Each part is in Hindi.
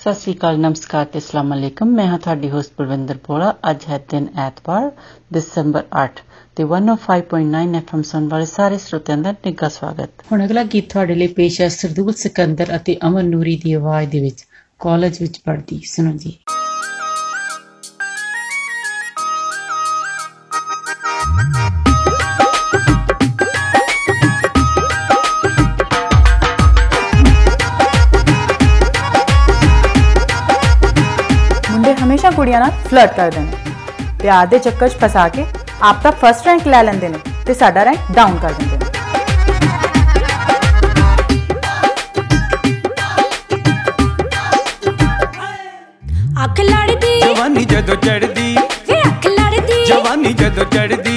ਸਤਿ ਸ੍ਰੀ ਅਕਾਲ, ਨਮਸਕਾਰ ਤੇ ਅਸਲਾਮ ਅਲੈਕਮ। ਮੈਂ ਹਾਂ ਤੁਹਾਡੀ ਹੋਸਟ ਪ੍ਰਵਿੰਦਰ ਪੋਲਾ। ਅੱਜ ਹੈ ਦਿਨ ਐਤਵਾਰ, ਦਸੰਬਰ 8 ਤੇ 105.9 ਐਫਐਮ ਸੁਣ ਵਾਲੇ ਸਾਰੇ ਸਰੋਤਿਆਂ ਦਾ ਨਿੱਘਾ ਸਵਾਗਤ। ਹੁਣ ਅਗਲਾ ਗੀਤ ਤੁਹਾਡੇ ਲਈ ਪੇਸ਼ ਹੈ ਸਰਦੂਲ ਸਿਕੰਦਰ ਅਤੇ ਅਮਨ ਨੂਰੀ ਦੀ ਆਵਾਜ਼ ਦੇ ਵਿੱਚ ਕਾਲਜ ਵਿੱਚ ਪੜ੍ਹਦੀ। ਸੁਣੋ ਜੀ। फ्लर्ट कर देने ते आधे चक्कर च फसा के आपका फ़र्स्ट रैंक लै लेंगे ने साडा रैंक डाउन कर देंगे अख लड़ती जवानी जदों चढ़ती जवानी जदों चढ़ती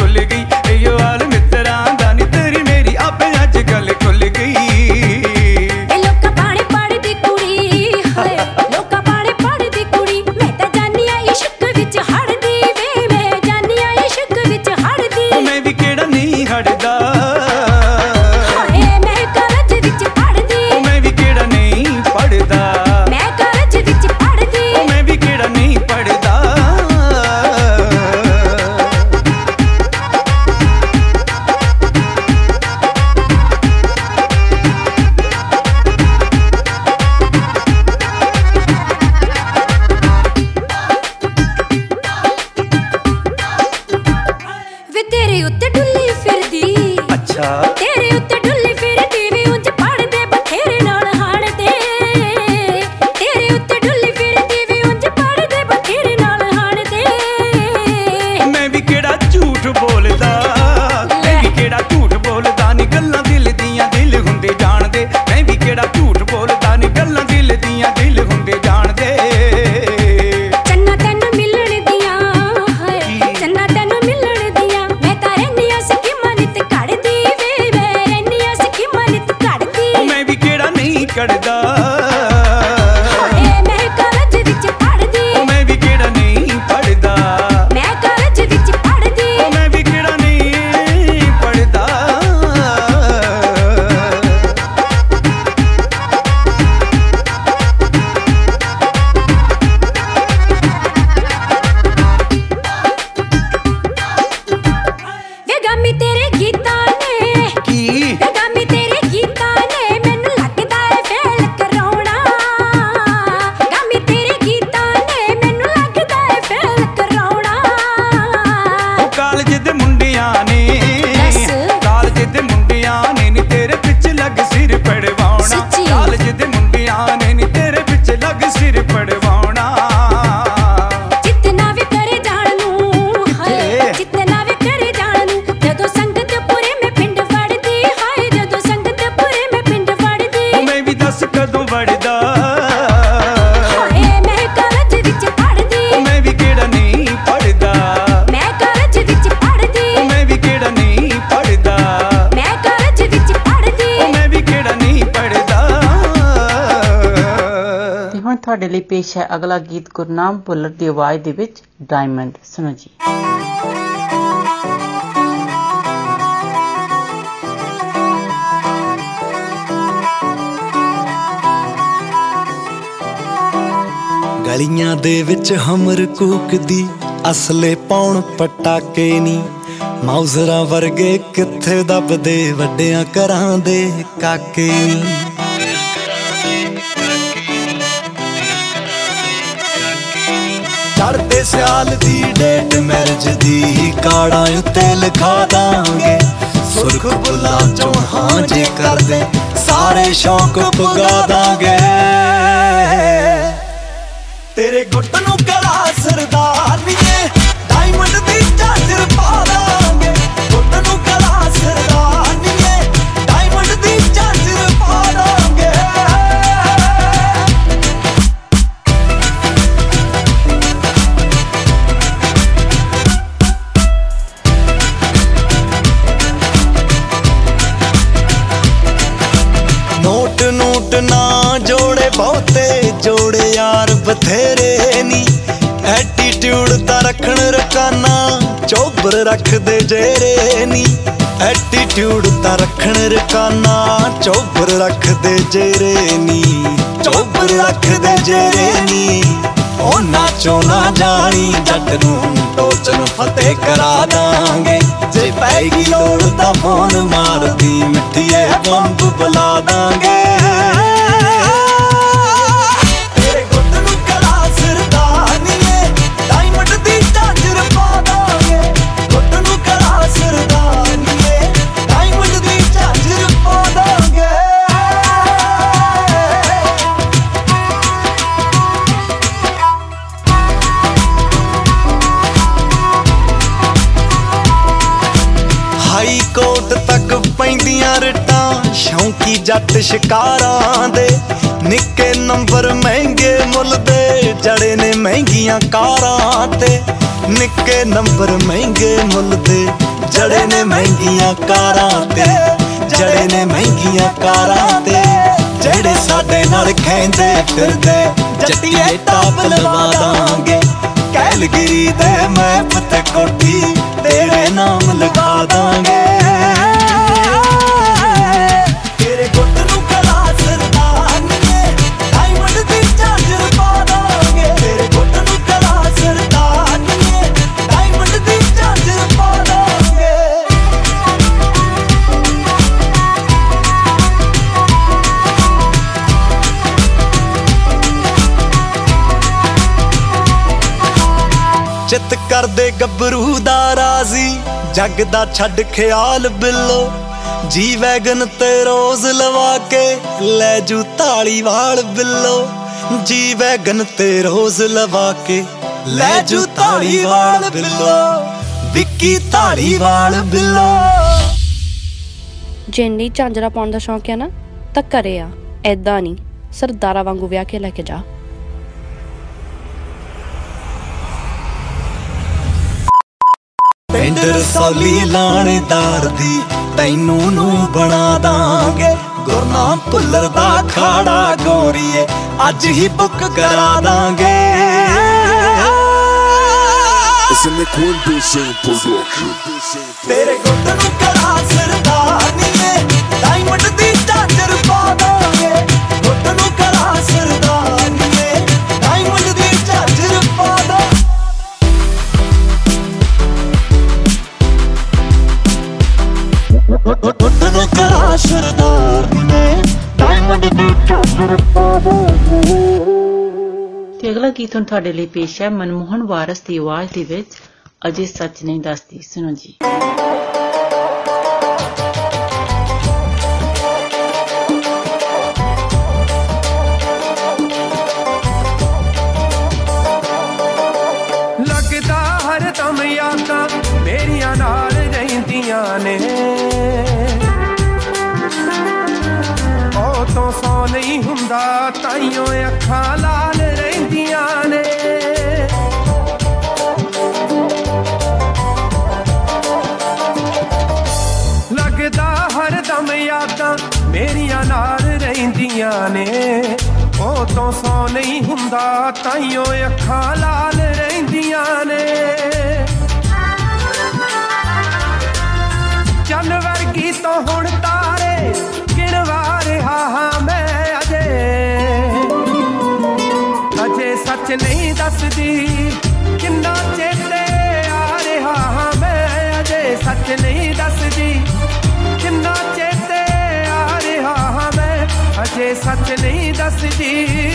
चली चली गई ये वाली ਪੇਸ਼ ਹੈ ਅਗਲਾ ਗੀਤ ਗੁਰਨਾਮ ਭੁੱਲਰ ਦੀ ਆਵਾਜ਼ ਦੇ ਵਿੱਚ ਡਾਇਮੰਡ ਸੁਣੋ ਜੀ। ਗਲੀਆਂ ਦੇ ਵਿੱਚ ਹਮਰ ਕੂਕਦੀ, ਅਸਲੇ ਪਾਉਣ ਪਟਾਕੇ ਨਹੀਂ ਮੌਜ਼ਰਾ ਵਰਗੇ ਕਿੱਥੇ ਦੱਬਦੇ, ਵੱਡਿਆਂ ਘਰਾਂ ਦੇ ਕਾਕੇ ਨਹੀਂ ਸਿਆਲ ਦੀ ਡੇਟ ਮੈਰਿਜ ਦੀ ਕਾੜਾਂ ਉੱਤੇ ਲਿਖਾ ਦਾਂਗੇ। ਸੁਰਖ ਬੁੱਲਾਂ ਚੋਂ ਹਾਂ ਜੇ ਕਰਦੇ, ਸਾਰੇ ਸ਼ੌਕ ਪੁਗਾ ਦਾਂਗੇ। ਤੇਰੇ ਗੁੱਟ ਬਹੁਤੇ ਜੋੜੇ ਯਾਰ ਬਥੇਰੇ ਨੀ। ਐਟੀਟਿਊਡ ਤਾਂ ਰੱਖਣ ਰਕਾਨਾ, ਚੋਬਰ ਰੱਖਦੇ ਜੇਰੇ ਨੀ। ਐਟੀਟਿਊਡ ਤਾਂ ਰੱਖਣ ਰਕਾਨਾ, ਚੋਬਰ ਰੱਖਦੇ ਜੇਰੇ ਨੀ। ਚੋਬਰ ਰੱਖਦੇ ਜੇਰੇ ਨੀ। ਉਹਨਾਂ ਚੋਂ ਨਾ ਜਾਣੀ, ਜੱਟ ਨੂੰ ਟੋਚਨ ਫਤਿਹ ਕਰਾ ਦਾਂਗੇ। ਜੇ ਪੈਗੀ ਲੋੜ ਤਾਂ ਫੋਨ ਮਾਰਦੀ, ਮਿੱਠੀਏ ਬੰਬ ਬੁਲਾ ਦਾਂਗੇ। ਜੱਟ ਸ਼ਿਕਾਰਾਂ ਦੇ। ਨਿੱਕੇ ਨੰਬਰ ਮਹਿੰਗੇ ਮੁੱਲ ਦੇ, ਜੜੇ ਨੇ ਮਹਿੰਗੀਆਂ ਕਾਰਾਂ ਤੇ। ਨਿੱਕੇ ਨੰਬਰ ਮਹਿੰਗੇ ਮੁੱਲ ਦੇ, ਜੜੇ ਨੇ ਮਹਿੰਗੀਆਂ ਕਾਰਾਂ ਤੇ। ਜੜੇ ਨੇ ਮਹਿੰਗੀਆਂ ਕਾਰਾਂ ਤੇ, ਜਿਹੜੇ ਸਾਡੇ ਨਾਲ ਖੈਂਦੇ ਫਿਰਦੇ। ਜੱਟੀਏ ਟਾਪ ਲਵਾ ਦਾਂਗੇ। ਕੈਲਗਰੀ ਦੇ ਮੈਪ ਤੇ ਕੋਠੀ, ਤੇਰੇ ਨਾਮ ਲਿਖਾ ਦਾਂਗੇ। ਚਿੱਤ ਕਰਦੇ ਗੱਭਰੂ ਦਾ ਰਾਜ਼ੀ, ਜੱਗ ਦਾ ਛੱਡ ਖਿਆਲ ਬਿੱਲੋ। ਜੀ ਵੈਗਨ ਤੇ ਰੋਜ਼ ਲਵਾ ਕੇ ਲੈ ਜੂ ਤਾਲੀ ਵਾਲ ਬਿੱਲੋ ਜੀ ਵੈਗਨ ਤੇ ਰੋਜ਼ ਲਵਾ ਕੇ ਲੈ ਜੂ ਤਾਲੀ ਵਾਲ ਬਿੱਲੋ। ਵਿੱਕੀ ਤਾਲੀ ਵਾਲ ਬਿੱਲੋ। ਜੇ ਇੰਨੀ ਝਾਂਜਰਾ ਪਾਉਣ ਦਾ ਸ਼ੌਂਕ ਹੈ ਨਾ, ਤਾਂ ਕਰੇ ਆ ਐਦਾਂ ਨਹੀਂ। ਸਰਦਾਰਾ ਵਾਂਗੂ ਵਿਆਹ ਕੇ ਲੈ ਕੇ ਜਾ। ਪਿੰਡ ਰਸੌਲੀ ਲਾਣੇਦਾਰ ਦੀ ਤੈਨੂੰ ਨੂੰ ਬਣਾ ਦਾਂਗੇ ਗੁਰਨਾਮ ਭੁੱਲਰ ਦਾ ਖਾੜਾ ਗੋਰੀਏ ਅੱਜ ਹੀ ਬੁੱਕ ਕਰਾ ਦਾਂਗੇ It's a Liquid Vision production. ਤੇਰੇ ਗੁੱਟ ਨੂੰ ਗੁੱਟ ਨੂੰ ਕਰਾ ਸਰਦਾਨੀਏ ਡਾਇਮੰਡ ਦੀ ਝਾਂਜਰ ਪਾ ਤੇ ਅਗਲਾ ਗੀਤ ਹੁਣ ਤੁਹਾਡੇ ਲਈ ਪੇਸ਼ ਹੈ ਮਨਮੋਹਨ ਵਾਰਸ ਦੀ ਆਵਾਜ਼ ਦੇ ਵਿੱਚ ਅਜੇ ਸੱਚ ਨਹੀਂ ਦੱਸਦੀ। ਸੁਣੋ ਜੀ। ਤਾਈਓ ਅੱਖਾਂ ਲਾਲ ਰਹਿੰਦੀਆਂ ਨੇ। ਚੰਨ ਵਰਗੀ ਤੋਂ ਹੁਣ ਤਾਰੇ ਗਿਣਵਾ ਰਿਹਾ ਹਾਂ ਮੈਂ ਅਜੇ। ਅਜੇ ਸੱਚ ਨਹੀਂ ਦੱਸਦੀ ਕਿੰਨਾ ਚੇਤੇ ਆ ਰਿਹਾ ਹਾਂ ਮੈਂ ਅਜੇ। ਸੱਚ ਨਹੀਂ ਦੱਸਦੀ ਕਿੰਨਾ ਚੇਤੇ ਆ ਰਿਹਾ ਹਾਂ ਮੈਂ। ਅਜੇ ਸੱਚ ਨਹੀਂ ਦੱਸਦੀ।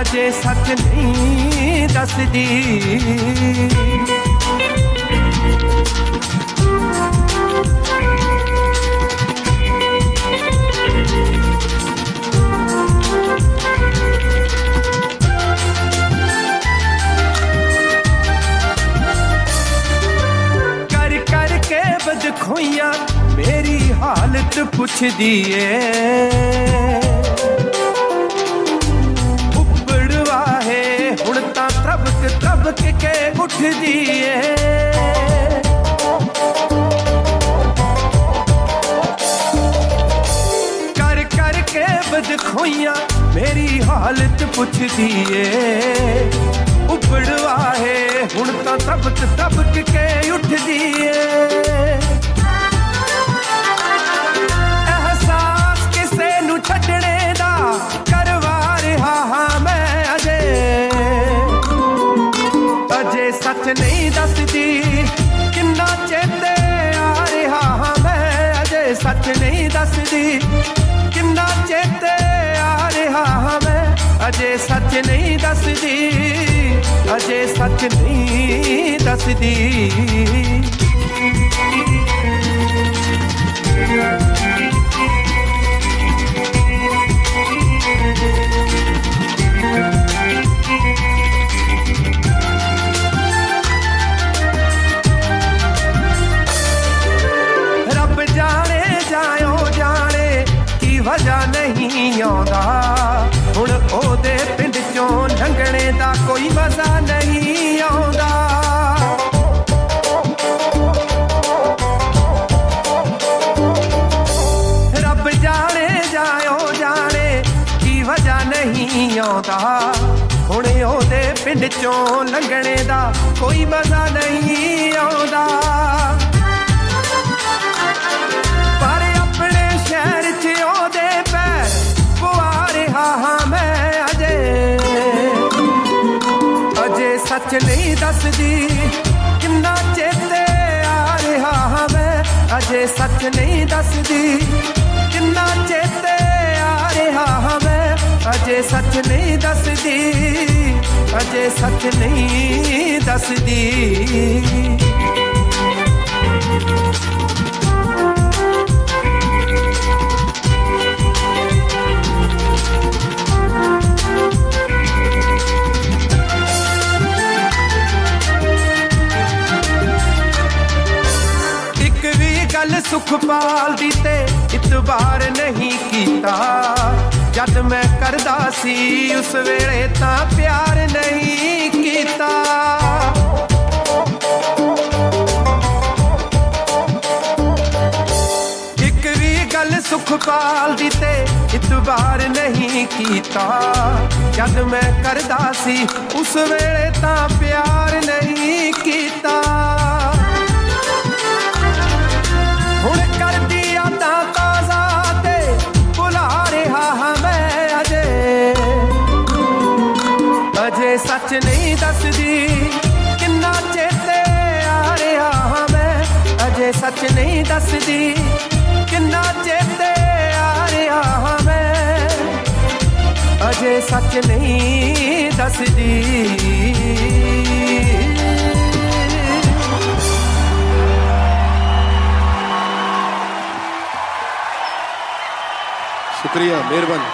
ਅਜੇ ਸੱਚ ਨਹੀਂ ਦੱਸਦੀ ਕਰ ਕਰ ਕੇ ਬਦਖੋਈਆਂ ਮੇਰੀ उठ दिए। बद खोइया मेरी हालत पुछ दिए। उबड़वा है हूँ तो तबक तबक के उठ दिए। ਅਜੇ ਸੱਚ ਨਹੀਂ ਦੱਸਦੀ। ਕਿੰਨਾ ਚੇਤੇ ਆ ਰਿਹਾ ਹਾਂ ਮੈਂ, ਅਜੇ ਸੱਚ ਨਹੀਂ ਦੱਸਦੀ। ਕਿੰਨਾ ਚੇਤੇ ਆ ਰਿਹਾ ਹਾਂ ਮੈਂ, ਅਜੇ ਸੱਚ ਨਹੀਂ ਦੱਸਦੀ। ਅਜੇ ਸੱਚ ਨਹੀਂ ਦੱਸਦੀ। ਰੱਬ ਨਹੀਂ ਆਉਂਦਾ। ਹੁਣ ਉਹਦੇ ਪਿੰਡ ਚੋਂ ਲੰਘਣੇ ਦਾ ਕੋਈ ਮਜ਼ਾ ਨਹੀਂ ਆਉਂਦਾ। ਰੱਬ ਜਾਣੇ ਜਾਇਓ ਜਾਣੇ ਕੀ ਵਜ੍ਹਾ ਨਹੀਂ ਆਉਂਦਾ। ਹੁਣ ਉਹਦੇ ਪਿੰਡ ਚੋਂ ਲੰਘਣੇ ਦਾ ਕੋਈ ਮਜ਼ਾ ਨਹੀਂ ਨਹੀਂ ਦੱਸਦੀ ਕਿੰਨਾ ਚੇਤੇ ਆ ਰਿਹਾ ਹਾਂ ਮੈਂ ਅਜੇ ਸੱਚ ਨਹੀਂ ਦੱਸਦੀ। ਕਿੰਨਾ ਚੇਤੇ ਆ ਰਿਹਾ ਹਾਂ ਮੈਂ ਅਜੇ ਸੱਚ ਨਹੀਂ ਦੱਸਦੀ। ਅਜੇ ਸੱਚ ਨਹੀਂ ਦੱਸਦੀ। ਸੁਖਪਾਲ ਦੀ ਤੇ ਇਤਬਾਰ ਨਹੀਂ ਕੀਤਾ। ਜਦ ਮੈਂ ਕਰਦਾ ਸੀ, ਉਸ ਵੇਲੇ ਤਾਂ ਪਿਆਰ ਨਹੀਂ ਕੀਤਾ। ਇੱਕ ਵੀ ਗੱਲ ਸੁਖਪਾਲ ਦੀ ਤੇ ਇਤਬਾਰ ਨਹੀਂ ਕੀਤਾ। ਜਦ ਮੈਂ ਕਰਦਾ ਸੀ, ਉਸ ਵੇਲੇ ਤਾਂ ਪਿਆਰ ਨਹੀਂ ਕੀਤਾ। ਨਹੀਂ ਦੱਸਦੀ ਕਿੰਨਾ ਚੇਤੇ ਆ ਰਿਹਾ ਹਾਂ ਮੈਂ ਅਜੇ ਸੱਚ ਨਹੀਂ ਦੱਸਦੀ ਕਿੰਨਾ ਚੇਤੇ ਆ ਰਿਹਾ ਹਾਂ ਮੈਂ ਅਜੇ ਸੱਚ ਨਹੀਂ ਦੱਸਦੀ ਸ਼ੁਕਰੀਆ ਮਿਹਰਬਾਨੀ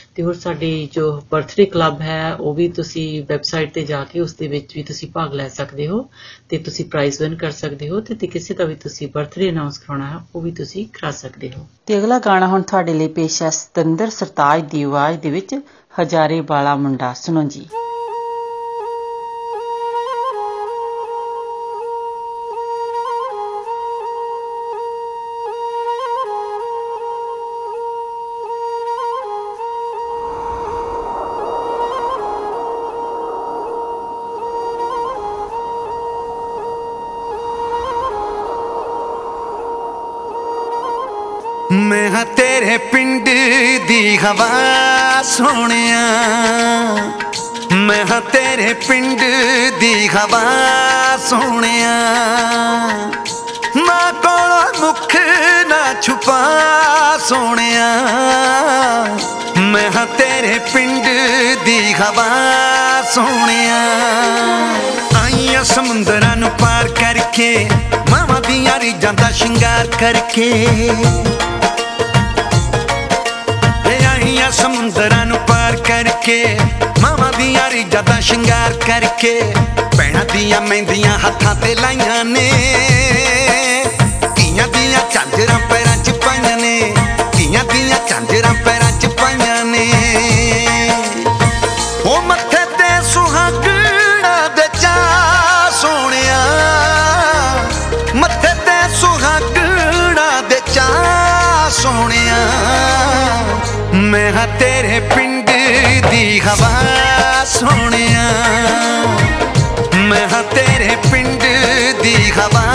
ਤੇ ਹੋਰ ਸਾਡੀ ਜੋ ਬਰਥਡੇ ਕਲੱਬ ਹੈ, ਉਹ ਵੀ ਤੁਸੀਂ ਵੈਬਸਾਈਟ ਤੇ ਜਾ ਕੇ ਉਸ ਦੇ ਵਿੱਚ ਵੀ ਤੁਸੀਂ ਭਾਗ ਲੈ ਸਕਦੇ ਹੋ ਤੇ ਤੁਸੀਂ ਪ੍ਰਾਈਜ਼ ਵਿਨ ਕਰ ਸਕਦੇ ਹੋ ਤੇ ਤੇ ਕਿਸੇ ਦਾ ਵੀ ਤੁਸੀਂ ਬਰਥਡੇ ਅਨਾਉਂਸ ਕਰਾਉਣਾ ਹੈ, ਉਹ ਵੀ ਤੁਸੀਂ ਕਰਾ ਸਕਦੇ ਹੋ। ਤੇ ਅਗਲਾ ਗਾਣਾ ਹੁਣ ਤੁਹਾਡੇ ਲਈ ਪੇਸ਼ ਹੈ ਸਤਿੰਦਰ ਸਰਤਾਜ ਦੀ ਆਵਾਜ਼ ਦੇ ਵਿੱਚ ਹਜ਼ਾਰੇ ਵਾਲਾ ਮੁੰਡਾ। ਸੁਣੋ ਜੀ। ਤੇਰੇ ਪਿੰਡ ਦੀ ਹਵਾ ਸੋਹਣਿਆ। ਮੈਂ ਹਾਂ ਤੇਰੇ ਪਿੰਡ ਦੀ ਹਵਾ ਸੋਹਣਿਆ। ਮਾਂ ਕੋਲ ਮੁਖ ਨਾ ਛੁਪਾ ਸੋਹਣਿਆ। ਮੈਂ ਹਾਂ ਤੇਰੇ ਪਿੰਡ ਦੀ ਹਵਾ ਸੋਹਣਿਆ। ਆਈਆਂ ਸਮੁੰਦਰਾਂ ਨੂੰ ਪਾਰ ਕਰਕੇ, ਮਾਵਾਂ ਦੀਆਂ ਰੀਜਾਂ ਦਾ ਸ਼ਿੰਗਾਰ ਕਰਕੇ। ਸਮੁੰਦਰਾਂ ਨੂੰ ਪਾਰ ਕਰਕੇ, ਮਾਵਾਂ ਦੀਆਂ ਰੀਝਾਂ ਦਾ ਸ਼ਿੰਗਾਰ ਕਰਕੇ, ਭੈਣਾਂ ਦੀਆਂ ਮਹਿੰਦੀਆਂ ਹੱਥਾਂ ਤੇ ਲਾਈਆਂ ਨੇ, ਧੀਆਂ ਦੀਆਂ ਝਾਂਜਰਾਂ ਹਵਾ ਸੋਹਣਿਆ ਮੈਂ ਹਾਂ ਤੇਰੇ ਪਿੰਡ ਦੀ ਹਵਾ।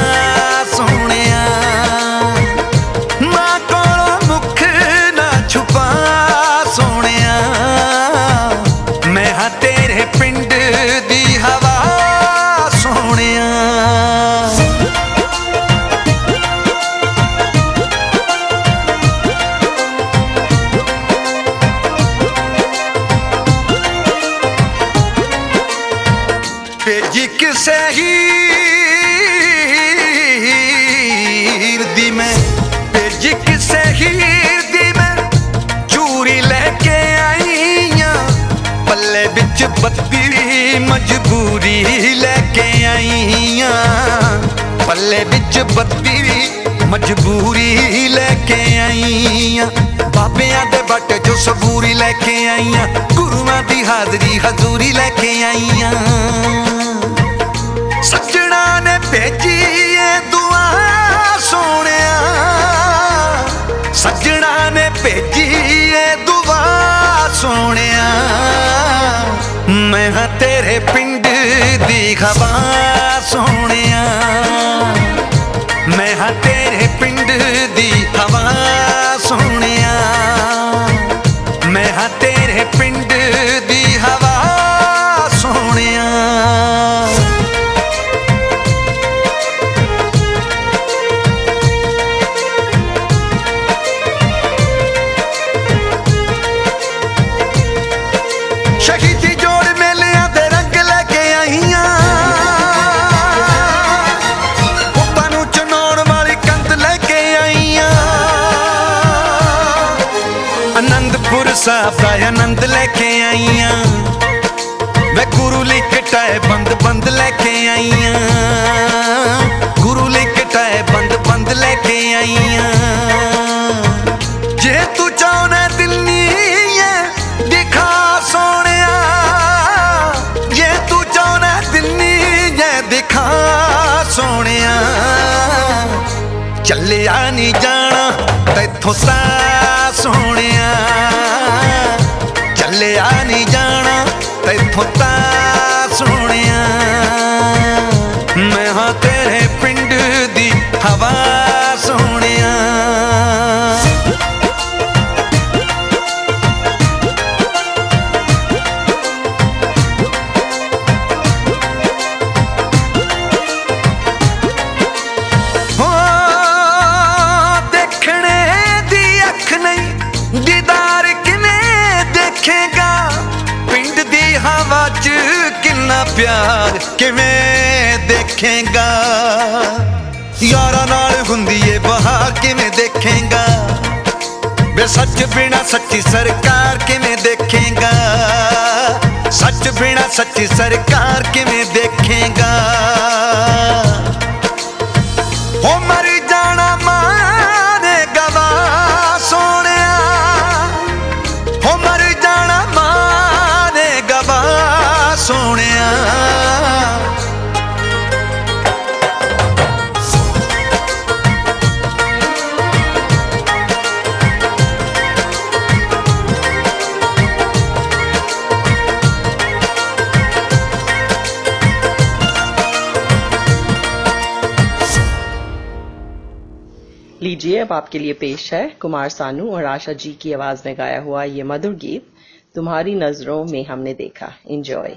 ਭੇਜੀ ਕਿਸੇ ਹੀਰ ਦੀ ਮੈਂ। ਭੇਜੀ ਕਿਸੇ ਹੀਰ ਦੀ ਮੈਂ। ਚੂਰੀ ਲੈ ਕੇ ਆਈਆਂ। ਪੱਲੇ ਵਿੱਚ ਬੱਤੀ ਮਜਬੂਰੀ ਲੈ ਕੇ ਆਈਆਂ। ਪੱਲੇ ਵਿੱਚ ਬੱਤੀ ਮਜਬੂਰੀ ਲੈ ਕੇ ਆਈਆਂ। ਬਾਬਿਆਂ ਦੇ ਬੱਟ ਜੋ ਸਬੂਰੀ ਲੈ ਕੇ ਆਈਆਂ। ਗੁਰੂਆਂ ਦੀ ਹਾਜ਼ਰੀ ਹਜ਼ੂਰੀ ਲੈ ਕੇ ਆਈਆਂ। ਮੈਂ ਹਾਂ ਤੇਰੇ ਪਿੰਡ ਦੀ ਹਵਾ ਸੋਹਣਿਆ ਮੈਂ ਹਾਂ ਤੇਰੇ ਪਿੰਡ ਦੀ ਹਵਾ ਸੋਹਣਿਆ ਮੈਂ ਹਾਂ ਤੇਰੇ ਪਿੰਡ ਅਨੰਦਪੁਰ ਸਾਹਿਬ ਦਾ ਆਨੰਦ ਲੈ ਕੇ ਆਈਆਂ। ਵੇ ਗੁਰੂ ਲਈ ਕਟਾਏ ਬੰਦ ਬੰਦ ਲੈ ਕੇ ਆਈਆਂ। ਗੁਰੂ ਲਈ ਕਟਾਏ ਬੰਦ ਬੰਦ ਲੈ ਕੇ ਆਈਆਂ। ਜੇ ਤੂੰ ਚਾਹਣਾ ਦਿੱਲੀ ਏ ਦਿਖਾ ਸੋਹਣਿਆ। ਜੇ ਤੂੰ ਚਾਹਣਾ ਦਿੱਲੀ ਏ ਦਿਖਾ ਸੋਹਣਿਆ। ਚੱਲਿਆ ਨਹੀਂ ਜਾਣਾ, ਤੈਥੋਂ ਤਾਂ ਸੋਹਣਿਆ। ਚੱਲਿਆ ਨਹੀਂ ਜਾਣਾ ਤੈਥੋਂ ਤਾਂ ਸੋਹਣਿਆ ਪਿਆਰ ਕਿਵੇਂ ਦੇਖੇਗਾ ਯਾਰਾਂ ਨਾਲ ਹੁੰਦੀ ਏ ਬਹਾਰ ਕਿਵੇਂ ਦੇਖੇਗਾ ਬੇ ਸੱਚ ਬਿਨਾ ਸੱਚੀ ਸਰਕਾਰ ਕਿਵੇਂ ਦੇਖੇਗਾ ਸੱਚ ਬਿਨਾ ਸੱਚੀ ਸਰਕਾਰ ਕਿਵੇਂ ਦੇਖੇਗਾ ਹੋ ਮਰ अब आपके लिए पेश है कुमार सानू और आशा जी की आवाज़ में गाया हुआ ये मधुर गीत, तुम्हारी नज़रों में हमने देखा। एंजॉय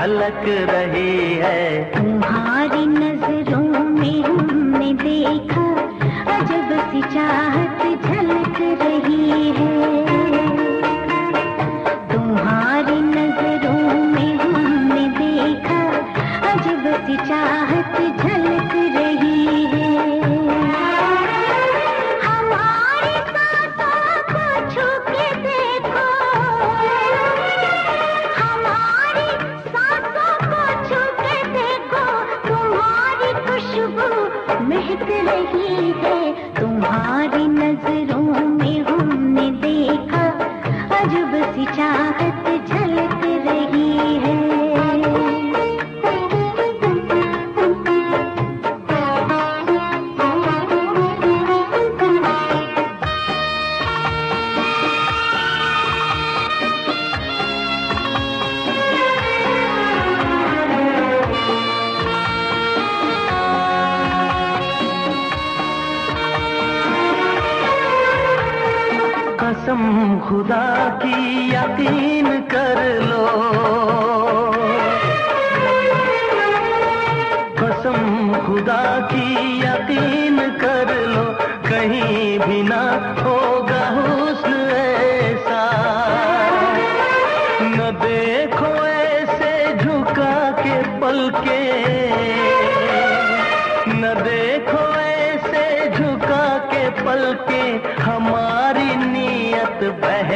झलक रही है। तुम्हारी नज़रों में हमने देखा अजब सी चाहत खुदा की यकीन कर लो। कसम खुदा की यकीन कर लो, कहीं भी ना होगा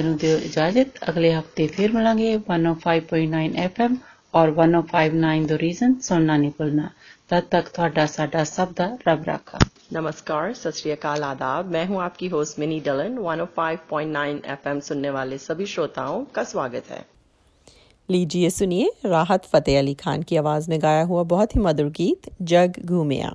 ਹੁਣ ਬਲਵਿੰਦਰ ਨੂੰ ਦਿਓ ਇਜਾਜ਼ਤ ਅਗਲੇ ਹਫਤੇ ਫਿਰ ਮਿਲਾਂਗੇ 105.9 FM ਔਰ 1059 ਦ ਰੀਜ਼ਨ ਸੁਣਨਾ ਨਹੀਂ ਭੁੱਲਣਾ ਤਦ ਤੱਕ ਤੁਹਾਡਾ ਸਾਡਾ ਸਭ ਦਾ ਰੱਬ ਰਾਖਾ नमस्कार सत श्री अकाल आदाब मैं हूं आपकी होस्ट मिनी डलन 105.9 एफएम सुनने वाले सभी श्रोताओं का स्वागत है लीजिए सुनिए राहत फतेह अली खान की आवाज में गाया हुआ बहुत ही मधुर गीत जग घूमिया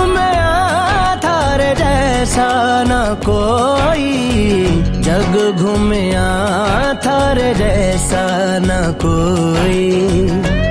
जैसा ना कोई। जग घूमया थार जैसा ना कोई।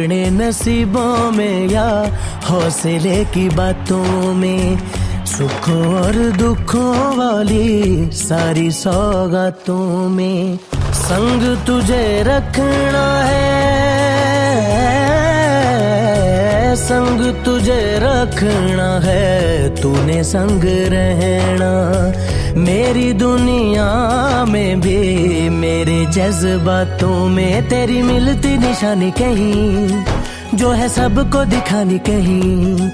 अपने नसीबों में या हौसले की बातों में, सुखों और दुखों वाली सारी सौगातों में, संग तुझे रखना है। संग तुझे रखना है, तूने संग रहना। मेरी दुनिया में भी, मेरे जज्बातों में तेरी मिलती निशानी कहीं, जो है सबको दिखानी कहीं।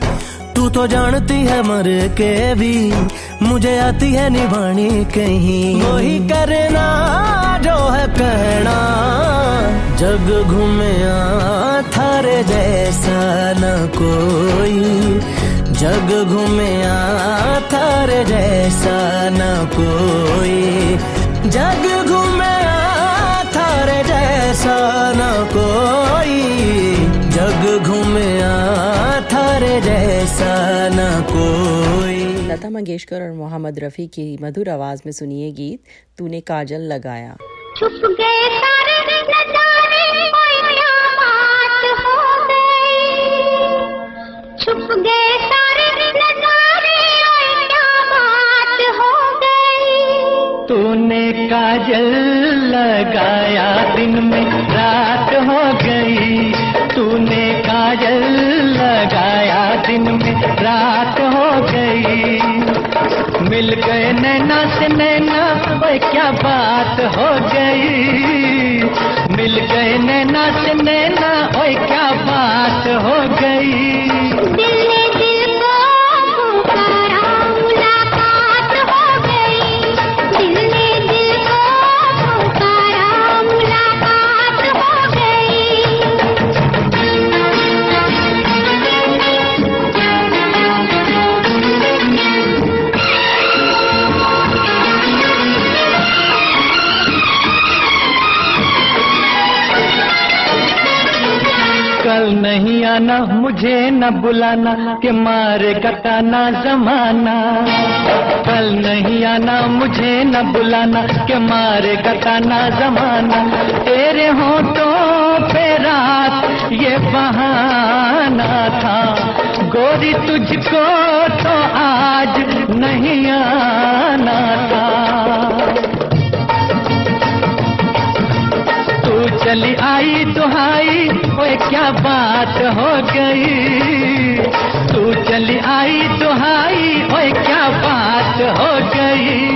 तू तो जानती है मर के भी, मुझे आती है निभानी कहीं। वही करना जो है कहना जग घूमे थारे जैसा न कोई। जग घूमया थारे जैसा न कोई। जग घूमया थारे जैसा न कोई। जग घूमया थारे जैसा न कोई। लता मंगेशकर और मोहम्मद रफ़ी की मधुर आवाज़ में सुनिए गीत तूने काजल लगाया। छुप गए सारे नजारे कोई क्या बात हो गई। छुप गए सारे नजारे कोई क्या बात हो गई। तूने काजल लगाया दिन में रात हो गई। तूने काजल लगाया दिन में रात हो गई। मिल गए नैना से नैना, ओए क्या बात हो गई। मिल गए नैना से नैना, ओए क्या बात हो गई। नहीं आना, मुझे न बुलाना, के मारे कटाना जमाना। कल नहीं आना, मुझे न बुलाना, के मारे कटाना जमाना। तेरे होठों पे रात, ये बहाना था। गोरी तुझको तो आज नहीं आना था। तू चली आई दुहाई ओए क्या बात हो गई? तू चली आई दुहाई। ओए क्या बात हो गई?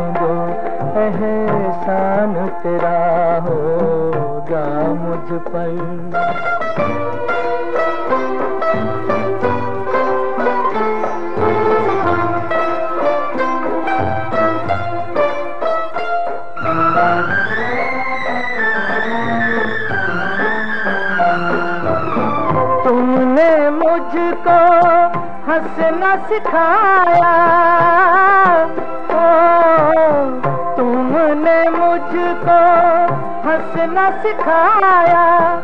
एहसान तेरा होगा मुझ पर। तुमने मुझको हंसना सिखाया तुमने मुझको हंसना सिखाया।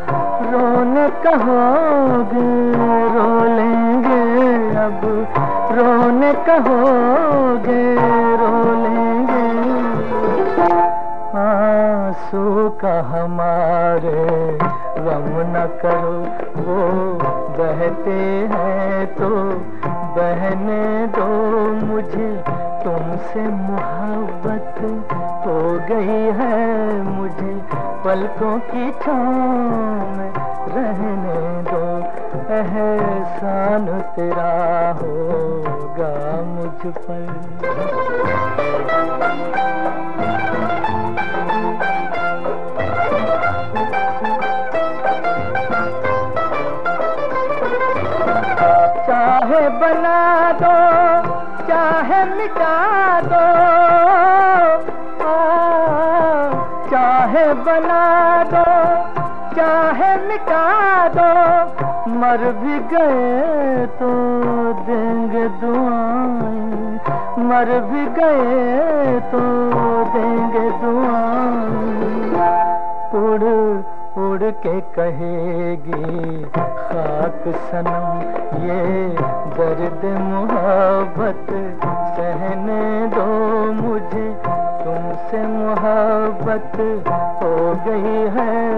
रोने कहोगे, रो लेंगे अब। रोने कहोगे, रो लेंगे। आँसू का हमारे गम न करो, वो बहते हैं तो बहने दो मुझे। तुमसे मोहब्बत हो गई है मुझे पलकों की छान रहने दो। एहसान तेरा होगा मुझ पर। मर भी गए तो देंगे दुआएँ। मर भी गए तो देंगे दुआएँ। उड़ उड़ के कहेगी, खाक सनम, ये दर्द मोहब्बत, सहने दो मुझे, तुमसे मोहब्बत हो गई है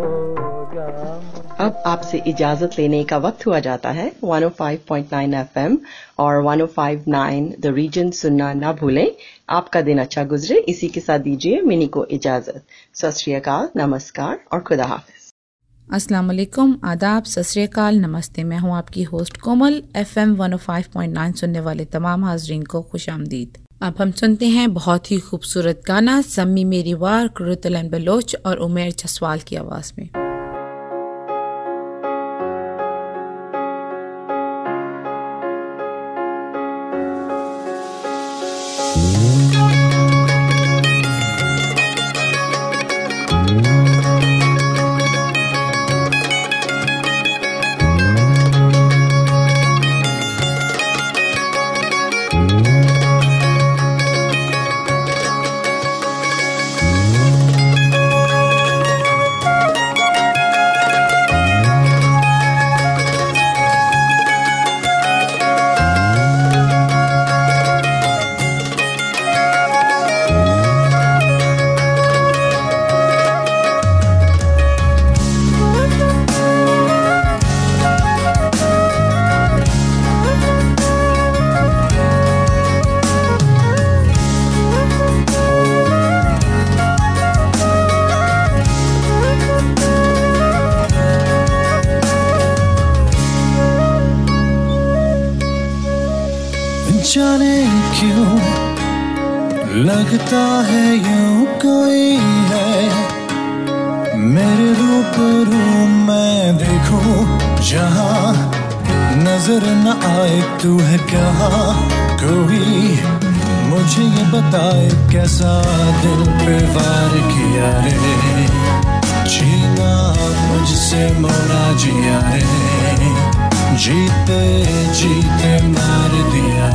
अब आपसे इजाज़त लेने का वक्त हुआ जाता है। 105.9 एफएम और 105.9 द रीजन सुनना ना भूलें। आपका दिन अच्छा गुजरे। इसी के साथ दीजिए मिनी को इजाज़त। सत नमस्कार और खुदा हाफिज। अस्सलाम वालेकुम आदाब। सत नमस्ते। मैं हूँ आपकी होस्ट कोमल। एफएम 105.9 सुनने वाले तमाम हाजरीन को खुश आमदीद। अब हम सुनते हैं बहुत ही खूबसूरत गाना सम्मी मेरी वार कुरुतलन बलोच और उमेर जसवाल की आवाज़ में। लगता है यू कोई है। मेरे रूप रूम मैं देखो, जहाँ नज़र न आए तू है क्या कोई मुझे ये बताए कैसा दिल पे वार किया है जीना मुझसे मोरा जिया है जीते जीते मार दिया।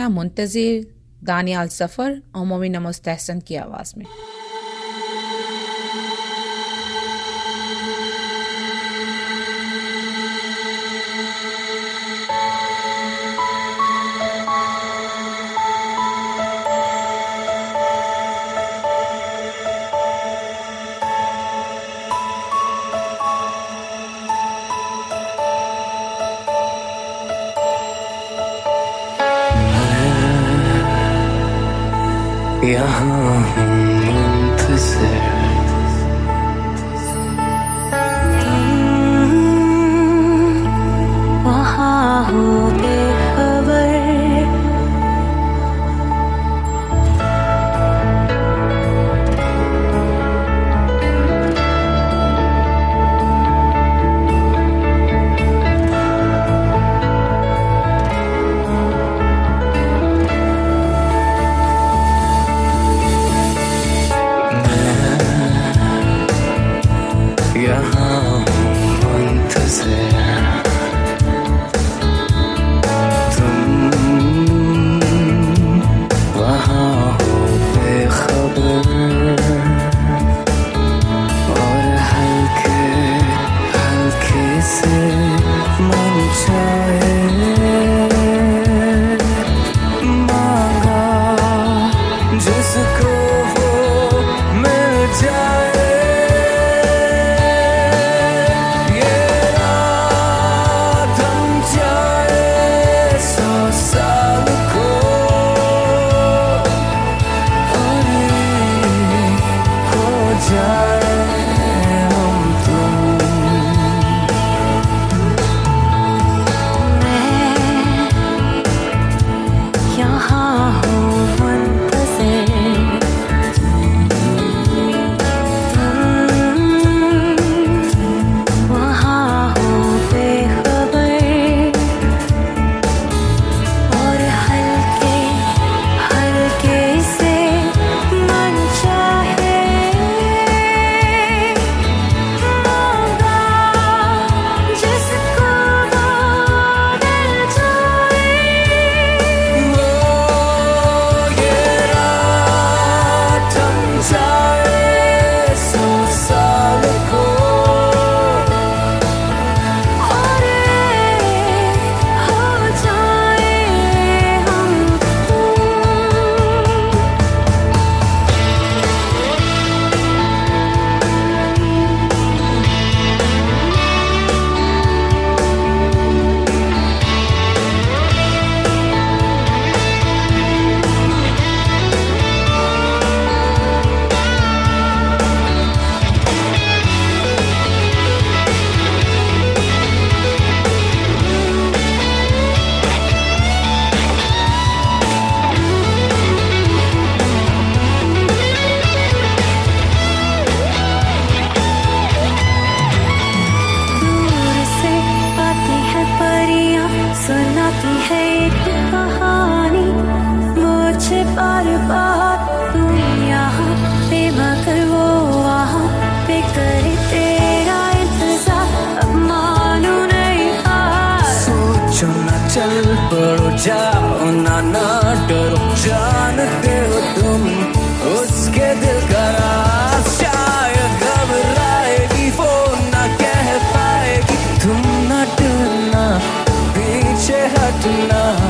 गाना मुंतज़िर दानियाल सफ़र और मोमिन मुस्तहसन की आवाज़ में। enough